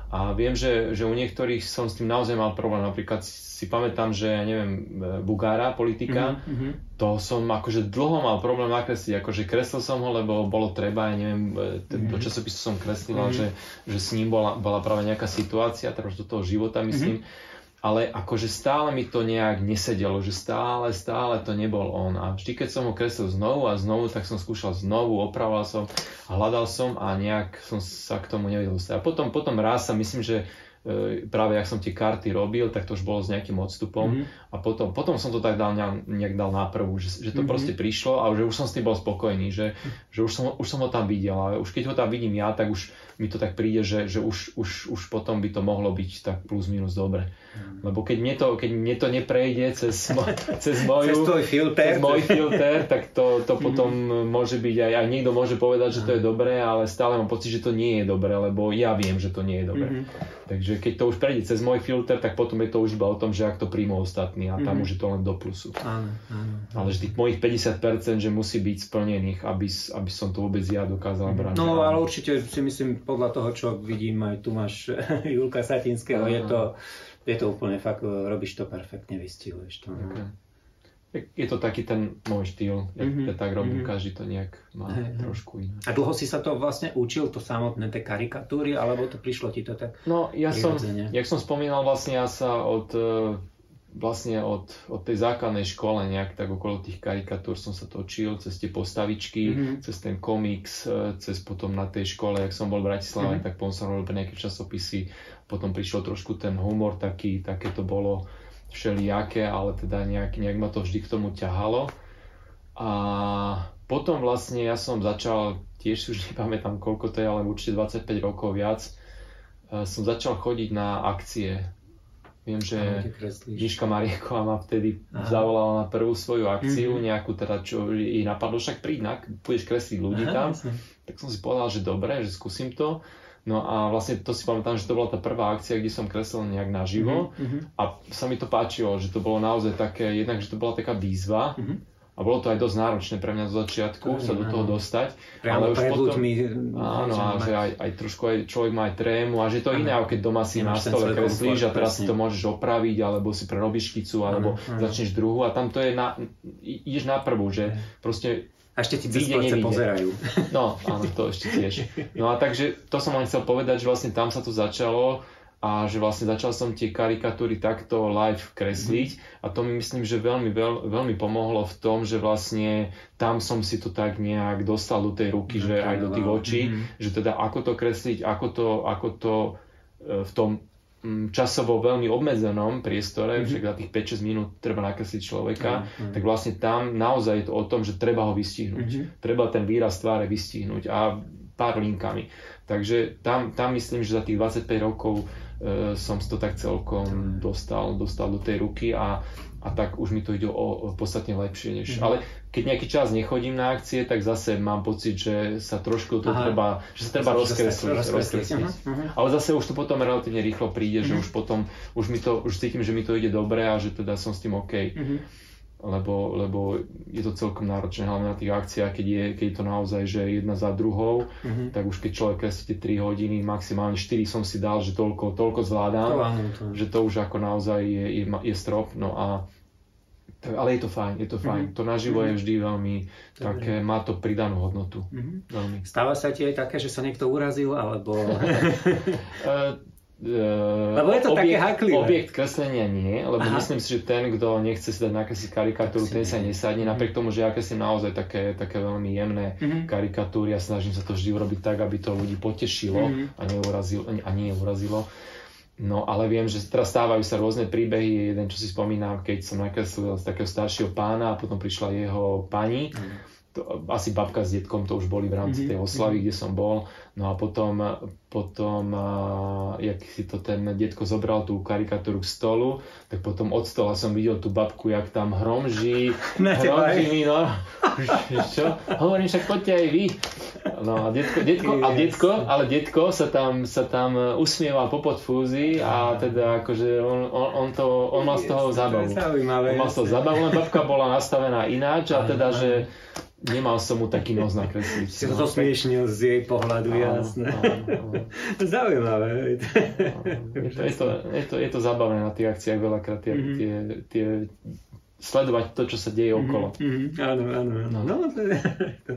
A viem, že, že u niektorých som s tým naozaj mal problém. Napríklad si pamätám, že ja neviem, Bugára, politika, mm-hmm. to som akože dlho mal problém nakresliť. Akože kreslil som ho, lebo bolo treba, ja neviem, mm-hmm. do časopisu som kreslil, mm-hmm. že, že s ním bola, bola práve nejaká situácia, teraz do toho života myslím. Mm-hmm ale akože stále mi to nejak nesedelo, že stále, stále to nebol on. A vždy, keď som ho kreslil znovu a znovu, tak som skúšal znovu, opravoval som, hľadal som a nejak som sa k tomu nevedel dostať. A potom, potom raz sa myslím, že E, práve ak som tie karty robil, tak to už bolo s nejakým odstupom mm-hmm. a potom, potom som to tak dal, nejak dal na prvú, že, že to mm-hmm. proste prišlo a že už som s tým bol spokojný, že, že už, som, už som ho tam videl a už keď ho tam vidím ja, tak už mi to tak príde, že, že už, už, už potom by to mohlo byť tak plus minus dobre. Mm. Lebo keď mne to, keď mne to neprejde cez, mo, [laughs] cez, moju, cez, filter. cez môj [laughs] filter, tak to, to potom mm. môže byť aj, aj niekto môže povedať, že to je dobré, ale stále mám pocit, že to nie je dobré, lebo ja viem, že to nie je dobré. Mm-hmm. Takže keď to už prejde cez môj filter, tak potom je to už iba o tom, že ak to príjmu ostatní a tam mm-hmm. už je to len do plusu. Áno, áno, Ale že tých mojich 50%, že musí byť splnených, aby, aby som to vôbec ja dokázal brať. No ale určite si myslím, podľa toho, čo vidím, aj tu máš [laughs] Julka Satinského, je to, je to úplne fakt, robíš to perfektne, vystihuješ to. Okay je to taký ten môj štýl, mm-hmm. ja tak robím, mm-hmm. každý to nejak má hey, trošku iné. A dlho si sa to vlastne učil, to samotné, tie karikatúry, alebo to prišlo ti to tak No, ja som, jak som spomínal, vlastne ja sa od vlastne od, od tej základnej škole nejak tak okolo tých karikatúr som sa točil, cez tie postavičky, mm-hmm. cez ten komiks, e, cez potom na tej škole, jak som bol v Bratislave, mm-hmm. tak potom som robil nejaké časopisy, potom prišiel trošku ten humor taký, také to bolo všelijaké, ale teda nejak, nejak ma to vždy k tomu ťahalo. A potom vlastne ja som začal, tiež už [laughs] nepamätám koľko to je, ale určite 25 rokov viac, e, som začal chodiť na akcie Viem, že Žižka Marieková ma vtedy Aha. zavolala na prvú svoju akciu, mm-hmm. nejakú teda, čo jej napadlo, však príď, na, budeš kresliť ľudí Aha, tam. Jasne. Tak som si povedal, že dobre, že skúsim to. No a vlastne to si pamätám, že to bola tá prvá akcia, kde som kreslil nejak naživo mm-hmm. a sa mi to páčilo, že to bolo naozaj také, jednak, že to bola taká výzva, mm-hmm a bolo to aj dosť náročné pre mňa zo začiatku sa do toho dostať. Priamo ale už potom, ľuďmi, áno, a že aj, aj trošku aj človek má aj trému a že to iné, ako keď doma si na stole kreslíš a teraz si to môžeš opraviť, alebo si prerobíš škicu, alebo ano, začneš druhú a tam to je na, ideš na prvú, že proste a ešte ti cez pozerajú. [laughs] No, áno, to ešte tiež. No a takže to som len chcel povedať, že vlastne tam sa to začalo a že vlastne začal som tie karikatúry takto live kresliť a to mi myslím, že veľmi, veľ, veľmi pomohlo v tom, že vlastne tam som si to tak nejak dostal do tej ruky, že aj do tých očí, mm-hmm. že teda ako to kresliť, ako to, ako to e, v tom mm, časovo veľmi obmedzenom priestore, mm-hmm. však za tých 5-6 minút treba nakresliť človeka, mm-hmm. tak vlastne tam naozaj je to o tom, že treba ho vystihnúť. Mm-hmm. Treba ten výraz tváre vystihnúť a pár linkami. Takže tam, tam myslím, že za tých 25 rokov E, som to tak celkom dostal, dostal do tej ruky a, a tak už mi to ide o, o podstatne lepšie. Než, mm. Ale keď nejaký čas nechodím na akcie, tak zase mám pocit, že sa trošku to Aha. treba, že sa treba rozkresliť. rozkresliť. Uh-huh. Ale zase už to potom relatívne rýchlo príde, uh-huh. že mhm. už potom, už, mi to, už cítim, že mi to ide dobre a že teda som s tým OK. Uh-huh lebo, lebo je to celkom náročné, hlavne na tých akciách, keď je, keď je to naozaj že jedna za druhou, mm-hmm. tak už keď človek kreslíte 3 hodiny, maximálne 4 som si dal, že toľko, toľko zvládam, to áno, to. že to už ako naozaj je, je, je strop, no a ale je to fajn, je to fajn. Mm-hmm. To naživo mm-hmm. je vždy veľmi Dobre. také, má to pridanú hodnotu. Mm-hmm. Veľmi. Stáva sa ti aj také, že sa niekto urazil, alebo... [laughs] [laughs] E, Uh, lebo je to objekt, také haklivé. Objekt kreslenia nie, lebo Aha. myslím si, že ten, kto nechce si dať nakresliť karikatúru, ten sa nesadne, mm-hmm. napriek tomu, že ja kreslím naozaj také, také veľmi jemné mm-hmm. karikatúry a snažím sa to vždy urobiť tak, aby to ľudí potešilo mm-hmm. a, neurazilo, a nie urazilo. No ale viem, že teraz stávajú sa rôzne príbehy, jeden, čo si spomínam, keď som nakreslil z takého staršieho pána a potom prišla jeho pani, mm to, asi babka s detkom to už boli v rámci mm-hmm. tej oslavy, kde som bol. No a potom, potom jak si to ten detko zobral tú karikatúru k stolu, tak potom od stola som videl tú babku, jak tam hromží, [laughs] hromží mi, no. [laughs] Čo? Hovorím, však poďte aj vy. No a detko, detko, a detko, ale detko sa tam, sa tam usmieval po podfúzi a teda akože on, on, on, to, on mal z toho zábavu. On mal z toho zábavu, len babka bola nastavená ináč a teda, že nemal som mu taký nos nakresliť. Si ho zosmiešnil z jej pohľadu, áno, jasné. Áno. [laughs] Zaujímavé. Je to, je, to, je, to, je to zábavné na tých akciách veľakrát tie, mm-hmm. tie, tie sledovať to, čo sa deje mhm, okolo. Mm-hmm, áno, áno, áno. No. No, to je, to.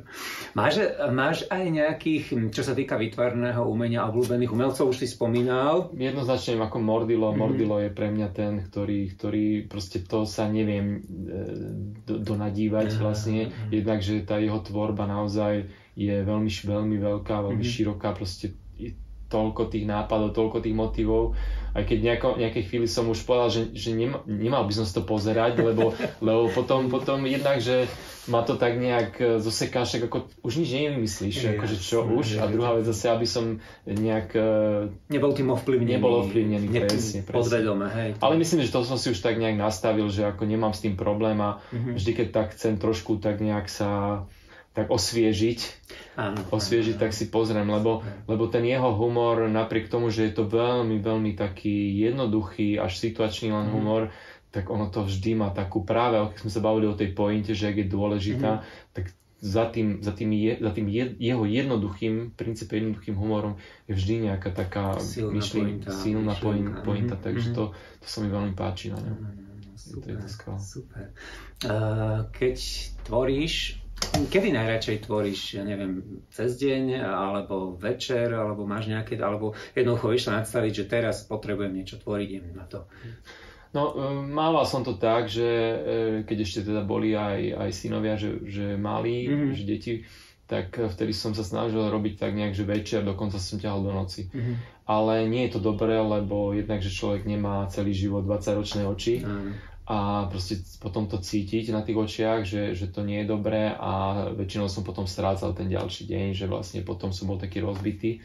Máš, máš aj nejakých, čo sa týka vytvarného umenia a obľúbených umelcov, už si spomínal? Jednoznačne ako Mordilo. Mm-hmm. Mordilo je pre mňa ten, ktorý, ktorý proste to sa neviem e, do, donadívať vlastne. Mm-hmm. Jednak, že tá jeho tvorba naozaj je veľmi, veľmi veľká, veľmi mm-hmm. široká, proste toľko tých nápadov, toľko tých motivov aj keď nejako, nejakej chvíli som už povedal, že, že nem, nemal by som si to pozerať, lebo, [laughs] lebo potom, potom jednak, že ma to tak nejak e, zoseká, však ako už nič nevymyslíš, je, akože čo je, už. Je, a druhá vec zase, aby som nejak... E, nebol tým ovplyvnený. Nebol ovplyvnený, ne, presne, presne. Podvedome, hej. Ale myslím, že to som si už tak nejak nastavil, že ako nemám s tým problém a mm-hmm. vždy, keď tak chcem trošku tak nejak sa tak osviežiť, áno, osviežiť, áno, tak si pozriem, lebo, lebo ten jeho humor, napriek tomu, že je to veľmi, veľmi taký jednoduchý, až situačný len mm. humor, tak ono to vždy má takú práve, keď sme sa bavili o tej pointe, že ak je dôležitá, mm. tak za tým, za tým, je, za tým je, jeho jednoduchým, princípe jednoduchým humorom je vždy nejaká taká silná myšlien, pointa, silná myšlienka. pointa, mm-hmm. takže to, to sa mi veľmi páči na ňom. Super, to je to super. Uh, keď tvoríš, Kedy najradšej tvoríš, ja neviem, cez deň, alebo večer, alebo máš nejaké, alebo jednoducho vyšla nadstaviť, že teraz potrebujem niečo tvoriť, idem na to. No, mával som to tak, že keď ešte teda boli aj, aj synovia, že, že mali, mm-hmm. že deti, tak vtedy som sa snažil robiť tak nejak, že večer, dokonca som ťahal do noci. Mm-hmm. Ale nie je to dobré, lebo jednak, že človek nemá celý život 20-ročné oči mm. A proste potom to cítiť na tých očiach, že, že to nie je dobré a väčšinou som potom strácal ten ďalší deň, že vlastne potom som bol taký rozbitý.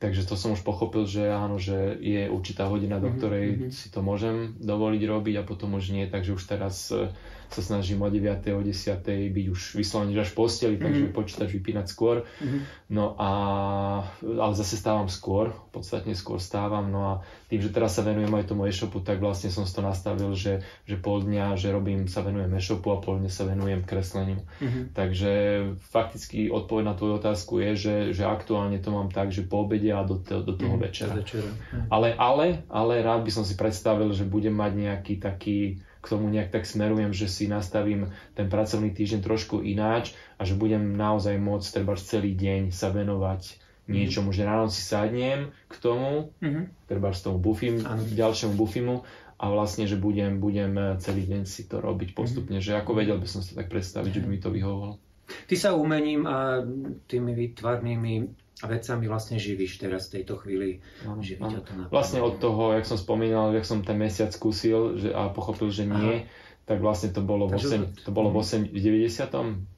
Takže to som už pochopil, že áno, že je určitá hodina, do mhm, ktorej mm-hmm. si to môžem dovoliť robiť a potom už nie, takže už teraz sa snažím o 9. o 10. byť už vyslovene až v posteli, takže mm-hmm. počítač vypínať skôr. Mm-hmm. No a, ale zase stávam skôr, podstatne skôr stávam, no a tým, že teraz sa venujem aj tomu e-shopu, tak vlastne som si to nastavil, že, že pol dňa, že robím, sa venujem e-shopu a pol dňa sa venujem kresleniu. Mm-hmm. Takže fakticky odpoveď na tvoju otázku je, že, že aktuálne to mám tak, že po obede a do, to, do toho mm-hmm. večera. večera. Mm-hmm. Ale, ale, ale rád by som si predstavil, že budem mať nejaký taký k tomu nejak tak smerujem, že si nastavím ten pracovný týždeň trošku ináč a že budem naozaj môcť treba celý deň sa venovať mm-hmm. niečomu, že ráno si sadnem k tomu, mm-hmm. treba s tomu bufim, ďalšiemu bufimu a vlastne, že budem, budem celý deň si to robiť postupne, mm-hmm. že ako vedel by som to tak predstaviť, mm-hmm. že by mi to vyhovovalo. Ty sa umením a tými výtvarnými a vecami vlastne živíš teraz v tejto chvíli. Ano, ano. To vlastne od toho, jak som spomínal, jak som ten mesiac skúsil že, a pochopil, že nie, Aha. tak vlastne to bolo, v, 8, to bolo v, 8, v 90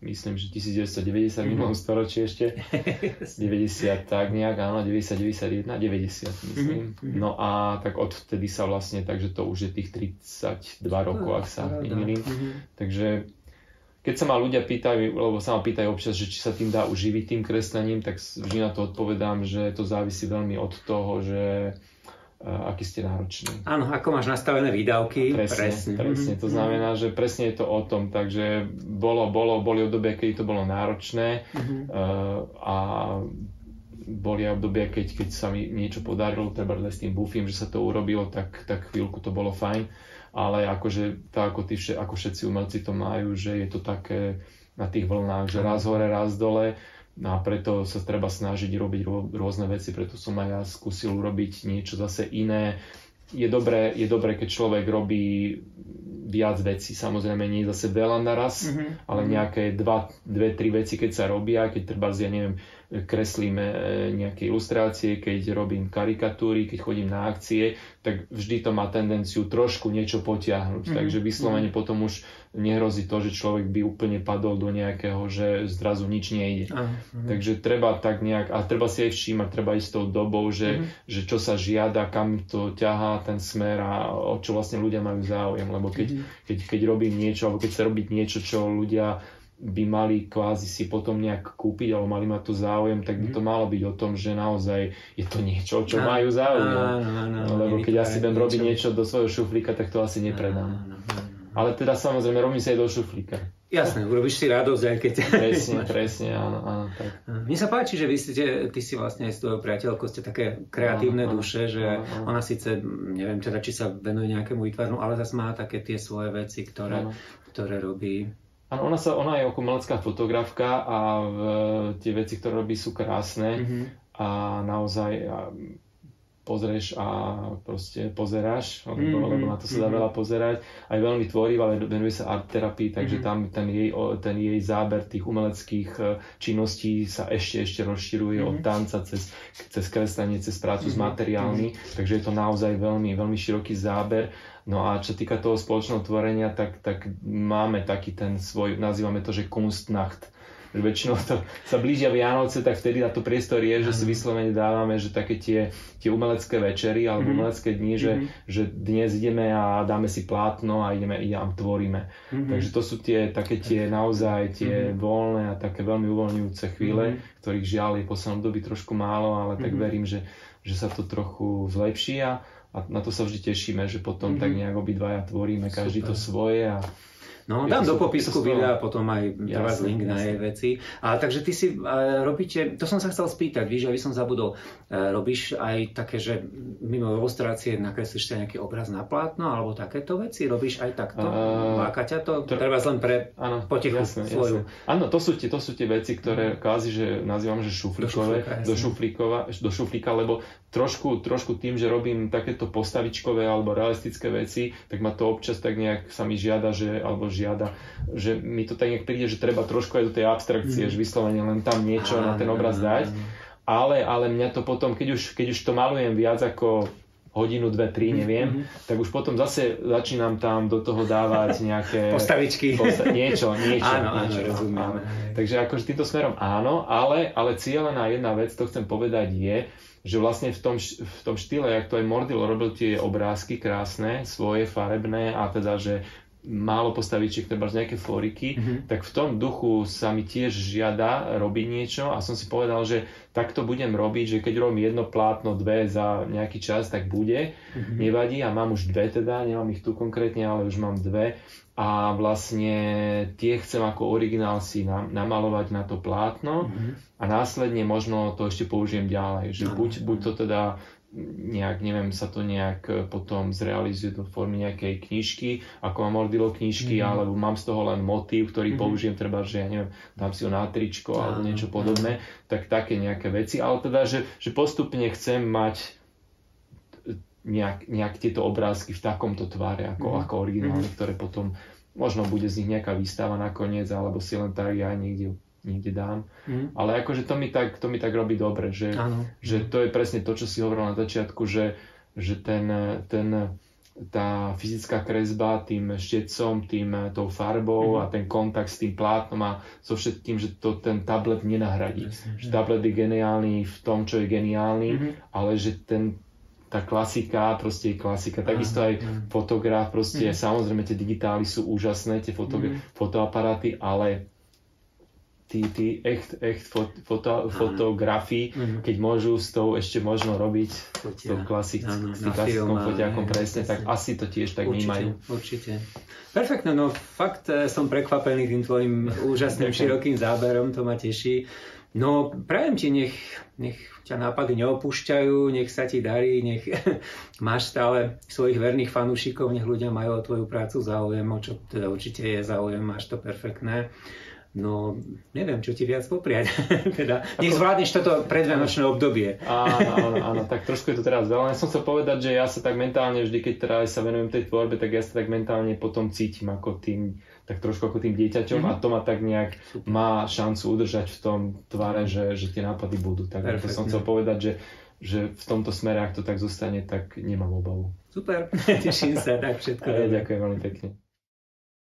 myslím, že 1990 mm-hmm. minulom storočí ešte, [laughs] 90 tak nejak, áno, 90, 91, 90 myslím. Mm-hmm. No a tak odtedy sa vlastne, takže to už je tých 32 rokov, ak sa nemýlim. Mm-hmm. Takže keď sa ma ľudia pýtajú, lebo sa ma pýtajú občas, že či sa tým dá uživiť tým kreslením, tak vždy na to odpovedám, že to závisí veľmi od toho, že uh, aký ste nároční. Áno, ako máš nastavené výdavky. Presne, presne. presne. To znamená, že presne je to o tom, takže bolo, bolo, boli obdobia, kedy to bolo náročné uh-huh. uh, a boli aj obdobia, keď, keď sa mi niečo podarilo, treba s tým bufím, že sa to urobilo, tak, tak chvíľku to bolo fajn ale akože tak ako, tí, ako všetci umelci to majú, že je to také na tých vlnách, že raz hore, raz dole a preto sa treba snažiť robiť rôzne veci, preto som aj ja skúsil urobiť niečo zase iné. Je dobré, je dobré keď človek robí viac vecí, samozrejme nie zase veľa naraz, mm-hmm. ale nejaké dva, dve, tri veci, keď sa robia, keď treba, ja neviem, kreslíme e, nejaké ilustrácie, keď robím karikatúry, keď chodím na akcie, tak vždy to má tendenciu trošku niečo potiahnuť. Mm-hmm. Takže vyslovene mm-hmm. potom už nehrozí to, že človek by úplne padol do nejakého, že zrazu nič nejde. Mm-hmm. Takže treba tak nejak, a treba si aj všímať, treba ísť s tou dobou, že, mm-hmm. že čo sa žiada, kam to ťahá ten smer a o čo vlastne ľudia majú záujem. Lebo keď, mm-hmm. keď, keď robím niečo, alebo keď sa robiť niečo, čo ľudia by mali kvázi si potom nejak kúpiť alebo mali mať tu záujem, tak by to mhm. malo byť o tom, že naozaj je to niečo, čo majú záujem. Lebo keď ja si budem robiť niečo do svojho šuflíka, tak to asi nepredám. Ale teda samozrejme robím si aj do šuflíka. Jasné, urobíš si radosť, aj keď... Presne, [laughs] presne, áno, áno. Tak. Mne sa páči, že vy ste, ty si vlastne aj s tvojou priateľkou ste také kreatívne áno, duše, že áno. ona síce, neviem teda, či sa venuje nejakému výtvarnu, ale zase má také tie svoje veci, ktoré, ktoré robí. Áno, ona, sa, ona je umelecká fotografka a v, tie veci, ktoré robí, sú krásne mm-hmm. a naozaj a pozrieš a proste pozeráš, mm-hmm. lebo na to sa dá mm-hmm. veľa pozerať. Aj veľmi tvorivá, venuje sa art terapii, takže mm-hmm. tam ten jej, ten jej záber tých umeleckých e, činností sa ešte ešte rozširuje mm-hmm. od mhm. tanca cez, cez kreslenie, cez prácu mm-hmm. s materiálmi, mm-hmm. takže je to naozaj veľmi, veľmi široký záber No a čo týka toho spoločného tvorenia, tak, tak máme taký ten svoj, nazývame to, že Kunstnacht. Že väčšinou to sa blížia Vianoce, tak vtedy na to priestor je, že si vyslovene dávame, že také tie, tie umelecké večery alebo mm-hmm. umelecké dni, že, mm-hmm. že dnes ideme a dáme si plátno a ideme, a tvoríme. Mm-hmm. Takže to sú tie také tie naozaj tie mm-hmm. voľné a také veľmi uvoľňujúce chvíle, mm-hmm. ktorých žiaľ je v poslednom doby trošku málo, ale tak mm-hmm. verím, že, že sa to trochu zlepší a a na to sa vždy tešíme, že potom mm-hmm. tak nejak obidvaja tvoríme každý Super. to svoje a No, dám do popisku videa potom aj vás link na jej veci. A takže ty si uh, robíte, to som sa chcel spýtať, víš, aby som zabudol, uh, robíš aj také, že mimo ilustrácie nakreslíš sa nejaký obraz na plátno alebo takéto veci? Robíš aj takto? Uh, Láka ťa to? Tr- Treba len pre áno, potichu jasne, svoju. Áno, to sú, tie, to sú tie veci, ktoré mm. kvázi, že nazývam, že šuflíkové, do, šuflíka, do šuflíka, lebo trošku, trošku tým, že robím takéto postavičkové alebo realistické veci, tak ma to občas tak nejak sa mi žiada, že, alebo žiada, že mi to tak nejak príde, že treba trošku aj do tej abstrakcie, mm. že vyslovene len tam niečo á, na ten obraz dať. Ale, ale mňa to potom, keď už, keď už to malujem viac ako hodinu, dve, tri, neviem, mm-hmm. tak už potom zase začínam tam do toho dávať [laughs] nejaké... Postavičky. Posta- niečo, niečo. Áno, niečo, áno, rozumiem. Áno. Takže akože týmto smerom áno, ale, ale cieľená jedna vec, to chcem povedať je, že vlastne v tom, v tom štýle, jak to aj Mordil robil tie obrázky krásne, svoje, farebné a teda, že málo postavičiek, treba nejaké foriky, mm-hmm. tak v tom duchu sa mi tiež žiada robiť niečo a som si povedal, že takto budem robiť, že keď robím jedno plátno, dve za nejaký čas, tak bude, mm-hmm. nevadí a mám už dve teda, nemám ich tu konkrétne, ale už mám dve a vlastne tie chcem ako originál si namalovať na to plátno mm-hmm. a následne možno to ešte použijem ďalej, že buď, buď to teda nejak, neviem, sa to nejak potom zrealizuje do formy nejakej knižky, ako mám Mordilo knižky, mm-hmm. alebo mám z toho len motív, ktorý mm-hmm. použijem, treba, že ja neviem, dám si ho na tričko ah, alebo niečo podobné, ah. tak také nejaké veci, ale teda, že, že postupne chcem mať nejak, nejak tieto obrázky v takomto tváre ako, mm. ako originálne, mm. ktoré potom možno bude z nich nejaká výstava nakoniec, alebo si len tak ja niekde, niekde dám. Mm. Ale akože to mi tak, to mi tak robí dobre, že, že to je presne to, čo si hovoril na začiatku, že, že ten, ten, tá fyzická kresba tým štetcom, tým, tou farbou mm. a ten kontakt s tým plátnom a so všetkým, že to ten tablet nenahradí. Presne, že tablet je geniálny v tom, čo je geniálny, mm. ale že ten tá klasika, proste je klasika. Takisto aj fotograf, proste mm. samozrejme tie digitály sú úžasné, tie foto, mm. fotoaparáty, ale tí, tí echt, echt fot, foto, fotografii, mm. keď môžu s tou ešte možno robiť s tou klasik, ano, s tým klasickom fotiakom presne, tak asi to tiež tak vnímajú. Určite. Perfektne, no fakt eh, som prekvapený tým tvojim úžasným [laughs] širokým záberom, to ma teší. No, prajem ti, nech, nech ťa nápady neopúšťajú, nech sa ti darí, nech [laughs] máš stále svojich verných fanúšikov, nech ľudia majú o tvoju prácu záujem, o čo teda určite je záujem, máš to perfektné. No, neviem, čo ti viac popriať. [laughs] teda, nech zvládneš toto predvianočné obdobie. áno, áno, áno, tak trošku je to teraz veľa. Ja som chcel povedať, že ja sa tak mentálne, vždy keď teraz sa venujem tej tvorbe, tak ja sa tak mentálne potom cítim ako tým, tak trošku ako tým dieťaťom mm-hmm. a to ma tak nejak má šancu udržať v tom tvare, že, že tie nápady budú. Tak to som chcel povedať, že že v tomto smere, ak to tak zostane, tak nemám obavu. Super, [laughs] teším sa, tak všetko. Ja, ďakujem veľmi pekne.